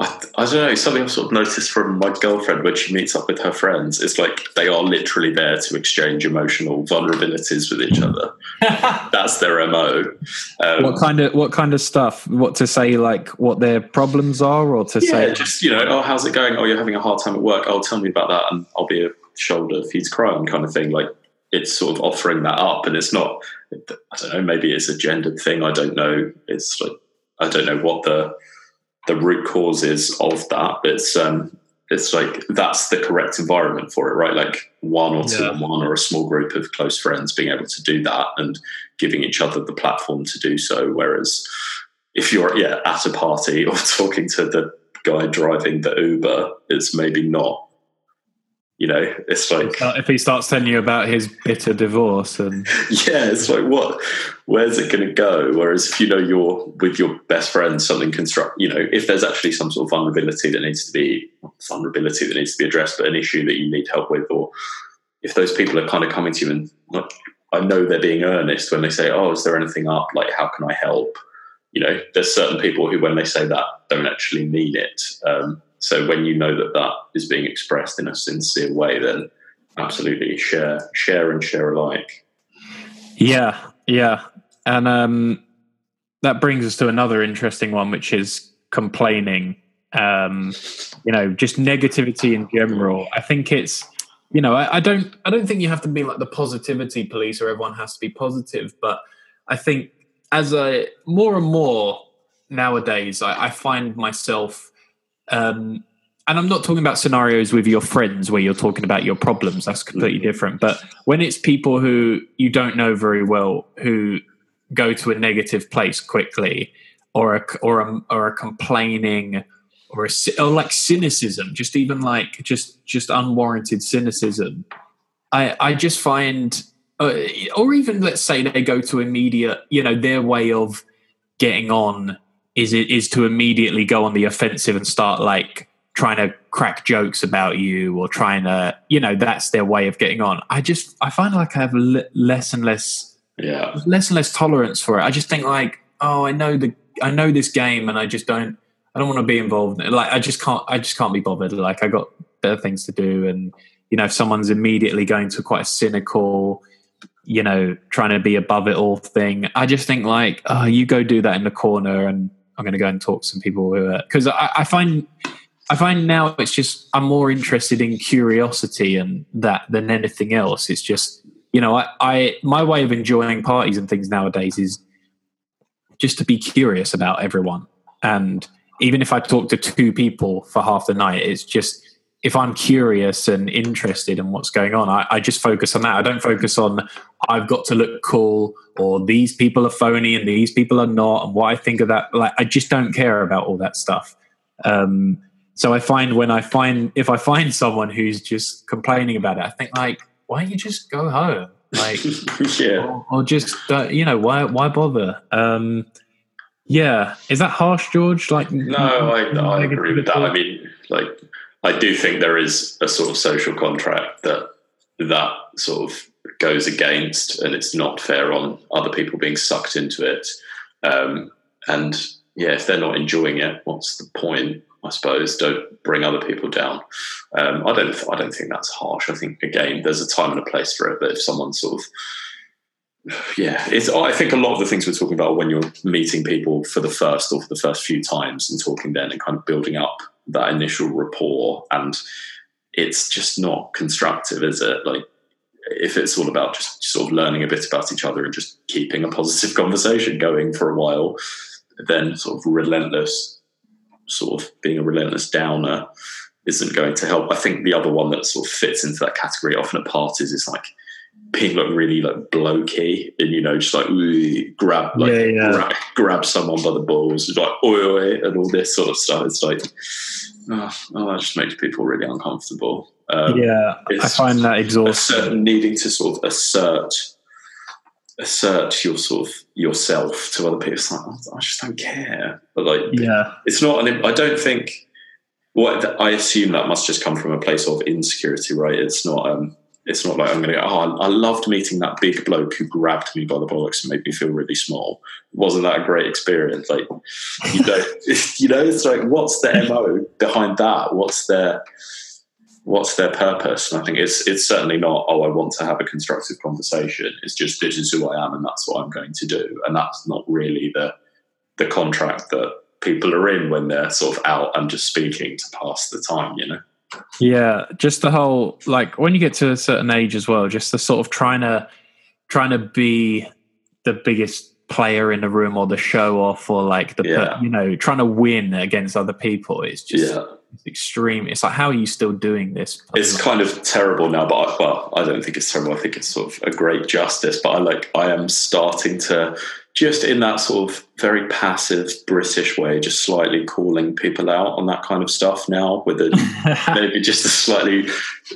I, I, don't know something I've sort of noticed from my girlfriend when she meets up with her friends. It's like they are literally there to exchange emotional vulnerabilities with each other. [LAUGHS] That's their mo. Um, what kind of what kind of stuff? What to say? Like what their problems are, or to yeah, say just you know, oh, how's it going? Oh, you're having a hard time at work. Oh, tell me about that, and I'll be a shoulder for you to cry on, kind of thing. Like it's sort of offering that up, and it's not. I don't know. Maybe it's a gendered thing. I don't know. It's like I don't know what the the root cause is of that. But it's um, it's like that's the correct environment for it, right? Like one or two yeah. one or a small group of close friends being able to do that and giving each other the platform to do so. Whereas if you're yeah at a party [LAUGHS] or talking to the guy driving the Uber, it's maybe not you know it's like if he starts telling you about his bitter divorce and [LAUGHS] yeah it's like what? Where's it going to go? Whereas if you know you're with your best friend something construct you know if there's actually some sort of vulnerability that needs to be vulnerability that needs to be addressed but an issue that you need help with or if those people are kind of coming to you and like i know they're being earnest when they say oh is there anything up? Like how can i help? You know there's certain people who when they say that don't actually mean it. Um, so when you know that that is being expressed in a sincere way, then absolutely share, share, and share alike. Yeah, yeah, and um, that brings us to another interesting one, which is complaining. Um, you know, just negativity in general. I think it's you know, I, I, don't I don't think you have to be like the positivity police or everyone has to be positive, but I think as I more and more nowadays, I, I find myself um, and I'm not talking about scenarios with your friends where you're talking about your problems. That's completely mm-hmm. different. But when it's people who you don't know very well who go to a negative place quickly, or a or a, or a complaining, or a or like cynicism, just even like just just unwarranted cynicism. I I just find, uh, or even let's say they go to immediate, you know, their way of getting on is is to immediately go on the offensive and start like trying to crack jokes about you or trying to you know that's their way of getting on. I just i find like i have less and less yeah. less and less tolerance for it. I just think like oh i know the i know this game and i just don't i don't want to be involved in it. like i just can't i just can't be bothered. Like i got better things to do and you know if someone's immediately going to quite a cynical you know trying to be above it all thing i just think like oh you go do that in the corner and i'm going to go and talk to some people who are because I, I find I find now it's just I'm more interested in curiosity and that than anything else. It's just you know I, I my way of enjoying parties and things nowadays is just to be curious about everyone. And even if I talk to two people for half the night, it's just if I'm curious and interested in what's going on, I, I, just focus on that. I don't focus on I've got to look cool or these people are phony and these people are not and what I think of that. Like I just don't care about all that stuff. Um, so I find when I find if I find [LAUGHS] someone who's just complaining about it, I think like, why don't you just go home? Like, [LAUGHS] yeah, or, or just uh, you know, why why bother? Um, yeah, is that harsh, George? Like, no, I, I agree with that. I mean, like, I do think there is a sort of social contract that that sort of goes against, and it's not fair on other people being sucked into it. Um, and yeah, if they're not enjoying it, what's the point? I suppose. Don't bring other people down. Um, I don't. I don't think that's harsh. I think again, there's a time and a place for it. But if someone sort of, yeah, it's. I think a lot of the things we're talking about when you're meeting people for the first or for the first few times and talking then and kind of building up that initial rapport, and it's just not constructive, is it? Like if it's all about just sort of learning a bit about each other and just keeping a positive [LAUGHS] conversation going for a while, then sort of relentless sort of being a relentless downer isn't going to help. I think the other one that sort of fits into that category often at parties is like being like really like blokey and you know just like ooh, grab like yeah, yeah. Grab, grab, someone by the balls like oi, oi and all this sort of stuff. It's like oh, oh that just makes people really uncomfortable. Um, yeah, I find that exhausting. Needing to sort of assert assert your sort of yourself to other people. It's like I just don't care. But like, yeah, it's not. An, I don't think. What I assume that must just come from a place of insecurity, right? It's not. Um, it's not like I'm going to go. Oh, I loved meeting that big bloke who grabbed me by the bollocks and made me feel really small. Wasn't that a great experience? Like, you know, [LAUGHS] [LAUGHS] you know, it's like, what's the mo behind that? What's their what's their purpose? And I think it's it's certainly not, oh, I want to have a constructive conversation. It's just this is who I am and that's what I'm going to do. And that's not really the the contract that people are in when they're sort of out and just speaking to pass the time, you know? Yeah, just the whole like when you get to a certain age as well, just the sort of trying to trying to be the biggest player in the room or the show off or like the yeah. you know trying to win against other people it's just yeah. it's extreme it's like how are you still doing this it's kind of terrible now but I, well i don't think it's terrible i think it's sort of a great justice but i like i am starting to just in that sort of very passive british way just slightly calling people out on that kind of stuff now with a [LAUGHS] maybe just a slightly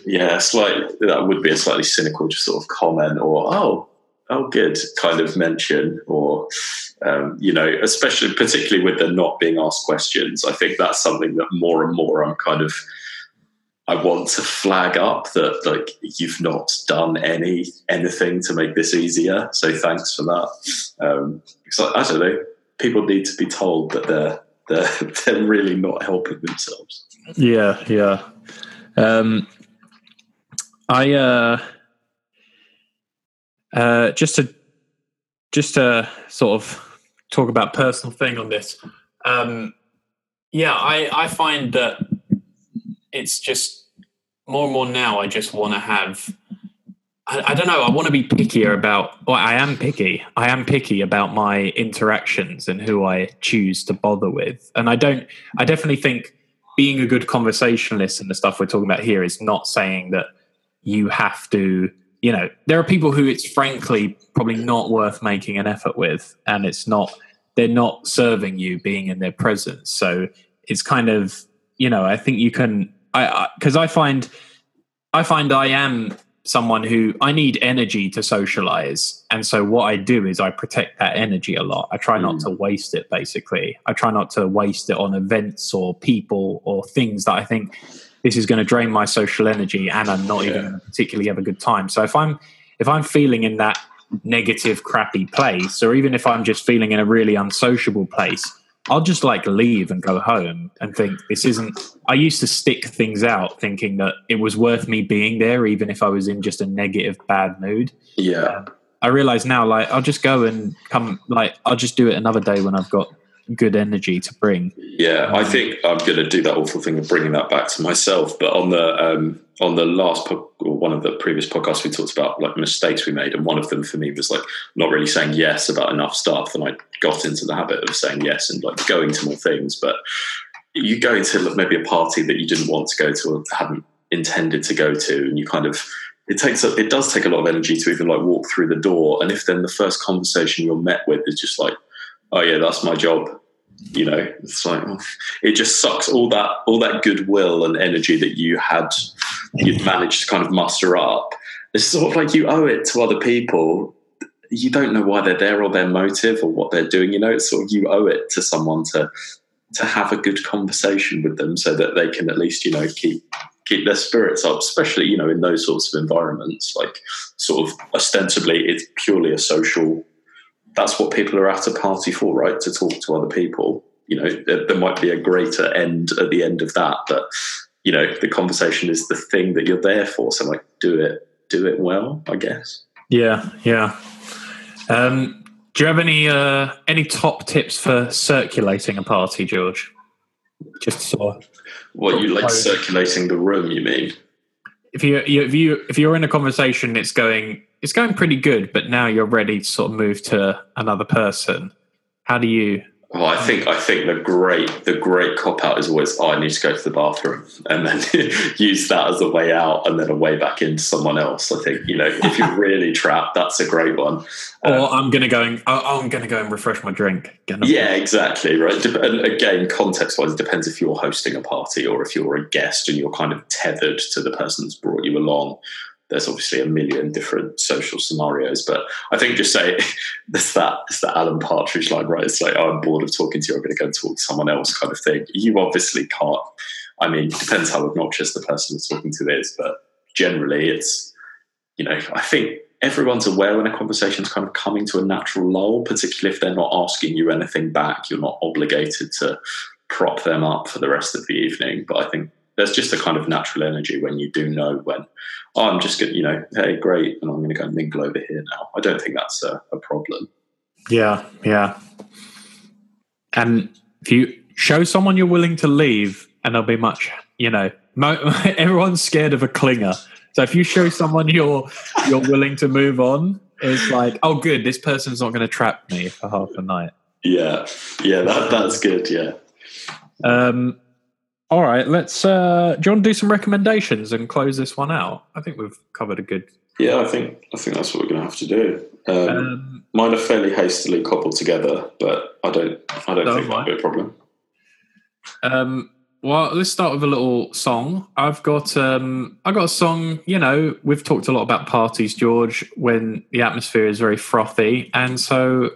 yeah slightly that would be a slightly cynical just sort of comment or oh oh, good kind of mention, or um, you know, especially particularly with the not being asked questions. I think that's something that more and more I'm kind of I want to flag up that like you've not done any anything to make this easier. So thanks for that. Um, I don't know, people need to be told that they're they're [LAUGHS] they're really not helping themselves. Yeah, yeah. Um, I uh, uh, just to just to sort of talk about personal thing on this. Um, yeah, I, I find that it's just more and more now. I just want to have. I, I don't know. I want to be pickier about. Well, I am picky. I am picky about my interactions and who I choose to bother with. And I don't. I definitely think being a good conversationalist and the stuff we're talking about here is not saying that you have to you know, there are people who it's frankly probably not worth making an effort with, and it's not, they're not serving you being in their presence. So it's kind of, you know, I think you can, I, because I, I find, I find I am someone who I need energy to socialize. And so what I do is I protect that energy a lot. I try not Mm. to waste it basically. I try not to waste it on events or people or things that I think this is going to drain my social energy and I'm not even Yeah. going to particularly have a good time. So if I'm if I'm feeling in that negative crappy place or even if I'm just feeling in a really unsociable place, I'll just like leave and go home and think this isn't. I used to stick things out thinking that it was worth me being there, even if I was in just a negative, bad mood. Yeah. I realize now, like, I'll just go and come, like, I'll just do it another day when I've got good energy to bring. Yeah, I think I'm going to do that awful thing of bringing that back to myself. But on the um, on the last po- or one of the previous podcasts, we talked about like mistakes we made, and one of them for me was like not really saying yes about enough stuff, and I got into the habit of saying yes and like going to more things. But you go to maybe a party that you didn't want to go to or hadn't intended to go to, and you kind of it takes a, it does take a lot of energy to even like walk through the door, and if then the first conversation you're met with is just like, oh yeah, that's my job. You know it's like it just sucks all that all that goodwill and energy that you had you'd managed to kind of muster up. It's sort of like you owe it to other people. You don't know why they're there or their motive or what they're doing you know? It's sort of you owe it to someone to to have a good conversation with them so that they can at least you know keep keep their spirits up especially you know in those sorts of environments. Like sort of ostensibly it's purely a social that's what people are at a party for, right? To talk to other people. You know, there, there, might be a greater end at the end of that, but you know, the conversation is the thing that you're there for. So, like, do it, do it well, I guess. Yeah, yeah. Um, do you have any uh, any top tips for circulating a party, George? Just sort of what you like circulating the room? You mean? If you, you if you if you're in a conversation, it's going it's going pretty good, but now you're ready to sort of move to another person. How do you? Oh, I think I think the great the great cop out is always oh I need to go to the bathroom [LAUGHS] and then [LAUGHS] use that as a way out and then a way back into someone else. I think you know if you're [LAUGHS] really trapped, that's a great one. Or um, I'm gonna go and oh, I'm gonna go and refresh my drink. Yeah, exactly right. And again, context wise, it depends if you're hosting a party or if you're a guest and you're kind of tethered to the person that's brought you along there's obviously a million different social scenarios, but I think just say [LAUGHS] it's that it's that Alan Partridge line, right? It's like, oh, I'm bored of talking to you. I'm going to go and talk to someone else, kind of thing. You obviously can't. I mean, depends how obnoxious the person you're talking to is, but generally, it's you know, I think everyone's aware when a conversation's kind of coming to a natural lull, particularly if they're not asking you anything back. You're not obligated to prop them up for the rest of the evening, but I think there's just a kind of natural energy when you do know when oh, I'm just going to, you know, hey, great, and I'm going to go mingle over here now. I don't think that's a, a problem. Yeah, yeah. And if you show someone you're willing to leave, and they'll be much, you know, mo- [LAUGHS] everyone's scared of a clinger. So if you show someone you're you're willing to move on, it's like, oh, good, this person's not going to trap me for half a night. Yeah, yeah, that that's good. Yeah. Um, all right, let's. Uh, do you want to do some recommendations and close this one out? I think we've covered a good. Yeah, I think I think that's what we're going to have to do. Um, um, mine are fairly hastily cobbled together, but I don't I don't think that'll be a problem. Um, well, let's start with a little song. I've got um, I got a song. You know, we've talked a lot about parties, George, when the atmosphere is very frothy, and so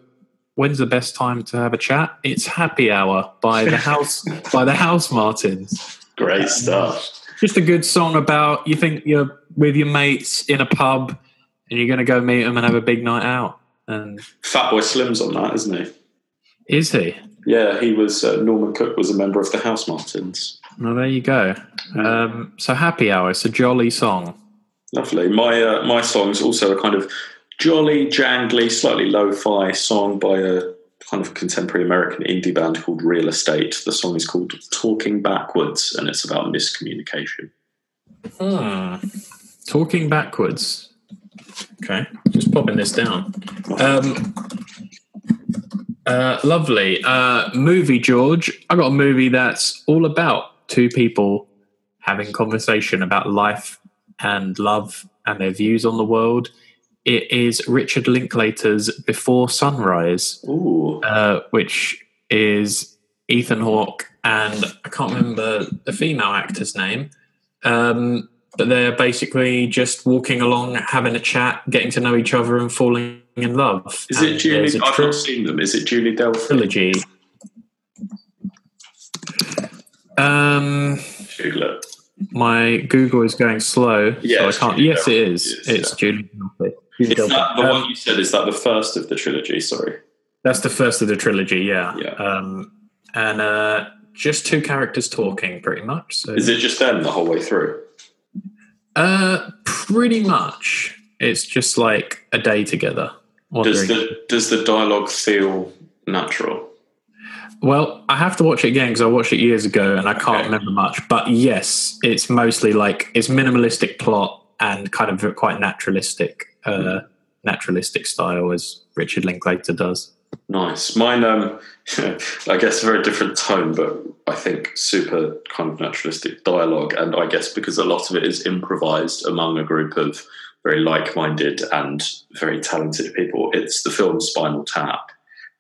when's the best time to have a chat? It's happy hour by the house [LAUGHS] by the Housemartins. Great stuff. Just a good song about you think you're with your mates in a pub and you're going to go meet them and have a big night out. And Fatboy Slim's on that, isn't he? Is he? Yeah, he was. Uh, Norman Cook was a member of the Housemartins. Well, there you go. Um, so happy hour. It's a jolly song. Lovely. My uh, my song's also a kind of jolly, jangly, slightly lo-fi song by a kind of contemporary American indie band called Real Estate. The song is called "Talking Backwards" and it's about miscommunication. Hmm. Talking backwards. Okay, just popping this down. Um, uh, lovely uh, movie, George. I got a movie that's all about two people having conversation about life and love and their views on the world it is Richard Linklater's Before Sunrise, uh, which is Ethan Hawke and I can't remember the female actor's name. Um, but they're basically just walking along, having a chat, getting to know each other, and falling in love. Is it Julie? I've not seen them. Is it Julie Delpy? trilogy. Um, my Google is going slow, Yeah, so I can't. Julie Yes, it Delpy. is. It's yeah. Julie. Delpy. Is that the Um, one you said? Is that the first of the trilogy? Sorry. That's the first of the trilogy, yeah. Yeah. Um, and uh, just two characters talking, pretty much. So, Is it just them the whole way through? uh, pretty much. It's just like a day together. Does the does the dialogue feel natural? Well, I have to watch it again because I watched it years ago and I can't Okay. remember much. But yes, it's mostly like it's minimalistic plot and kind of quite naturalistic, uh, naturalistic style as Richard Linklater does. Nice. Mine, um, [LAUGHS] I guess, a very different tone, but I think super kind of naturalistic dialogue. And I guess because a lot of it is improvised among a group of very like minded and very talented people, it's the film Spinal Tap.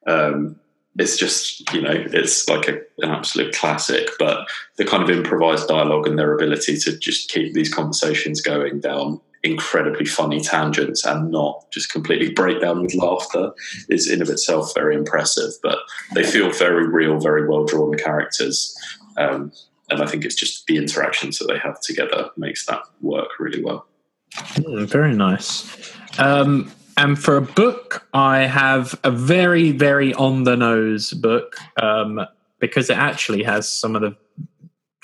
Um, it's just, you know, it's like a, an absolute classic, but the kind of improvised dialogue and their ability to just keep these conversations going down incredibly funny tangents and not just completely break down with laughter is in of itself very impressive. But they feel very real, very well drawn characters. Um, and I think it's just the interactions that they have together makes that work really well. Mm, very nice. Um, and for a book, I have a very, very on the nose book um, because it actually has some of the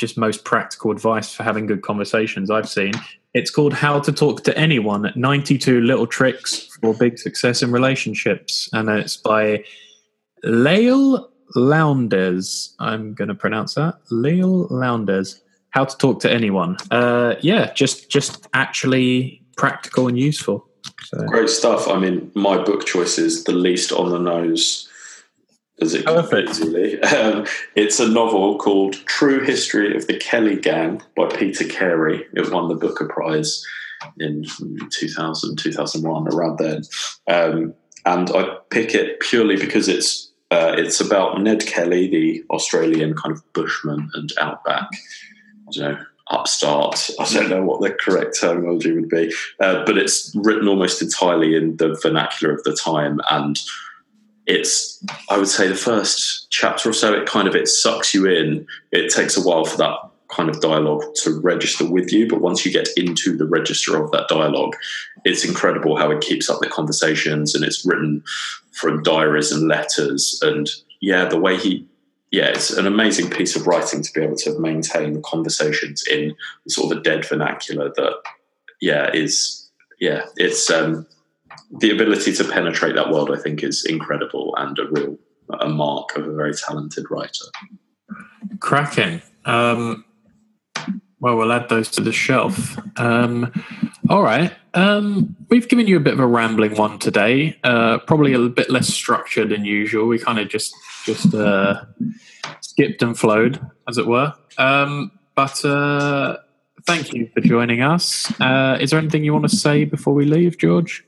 just most practical advice for having good conversations I've seen. It's called How to Talk to Anyone 92 Little Tricks for Big Success in Relationships. And it's by Leil Lowndes. I'm going to pronounce that. Leil Lowndes. How to Talk to Anyone. Uh, yeah, just just actually practical and useful. So. Great stuff. I mean, my book choice is the least on the nose as it can be, really. Um, it's a novel called True History of the Kelly Gang by Peter Carey. It won the Booker Prize in 2000, 2001, around then. Um, and I pick it purely because it's uh, it's about Ned Kelly, the Australian kind of bushman and outback, I don't know, upstart. I don't know what the correct terminology would be, uh, but it's written almost entirely in the vernacular of the time, and it's I would say the first chapter or so, it kind of it sucks you in. It takes a while for that kind of dialogue to register with you, but once you get into the register of that dialogue, it's incredible how it keeps up the conversations and it's written from diaries and letters and yeah, the way he yeah, it's an amazing piece of writing to be able to maintain the conversations in sort of a dead vernacular that yeah is yeah it's um the ability to penetrate that world i think is incredible and a real a mark of a very talented writer Cracking. Um, well, we'll add those to the shelf. Um, all right. Um, we've given you a bit of a rambling one today. Uh, probably a bit less structured than usual. We kind of just just uh, skipped and flowed, as it were. Um, but uh, thank you for joining us. Uh, is there anything you want to say before we leave, George?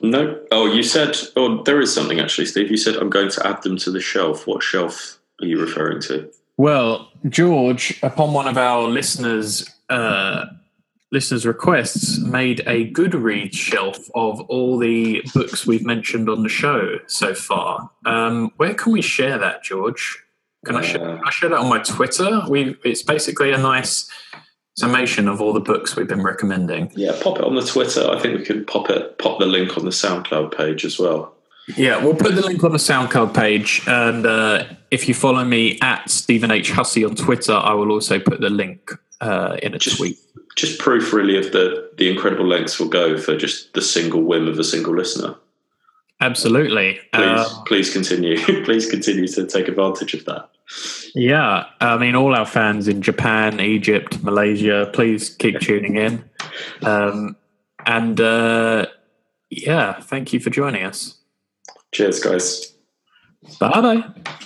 No oh you said oh there is something actually steve you said i'm going to add them to the shelf what shelf are you referring to Well, George, upon one of our listeners' uh, listeners' requests, made a Goodreads shelf of all the books we've mentioned on the show so far. Um, where can we share that, George? Can I, share, Uh, can I share that on my Twitter? We it's basically a nice summation of all the books we've been recommending. yeah pop it on the twitter. I think we could pop it pop the link on the soundcloud page as well. Yeah, we'll put the link on the SoundCloud page, and uh, if you follow me at Stephen H. Hussey on Twitter, I will also put the link uh, in a Just- tweet. just proof really of the the incredible lengths we'll go for just the single whim of a single listener. Absolutely. please Uh, please continue. [LAUGHS] Please continue to take advantage of that yeah, I mean, all our fans in Japan, Egypt, Malaysia, please keep tuning in. Um, and uh, yeah, thank you for joining us. cheers guys Bye bye.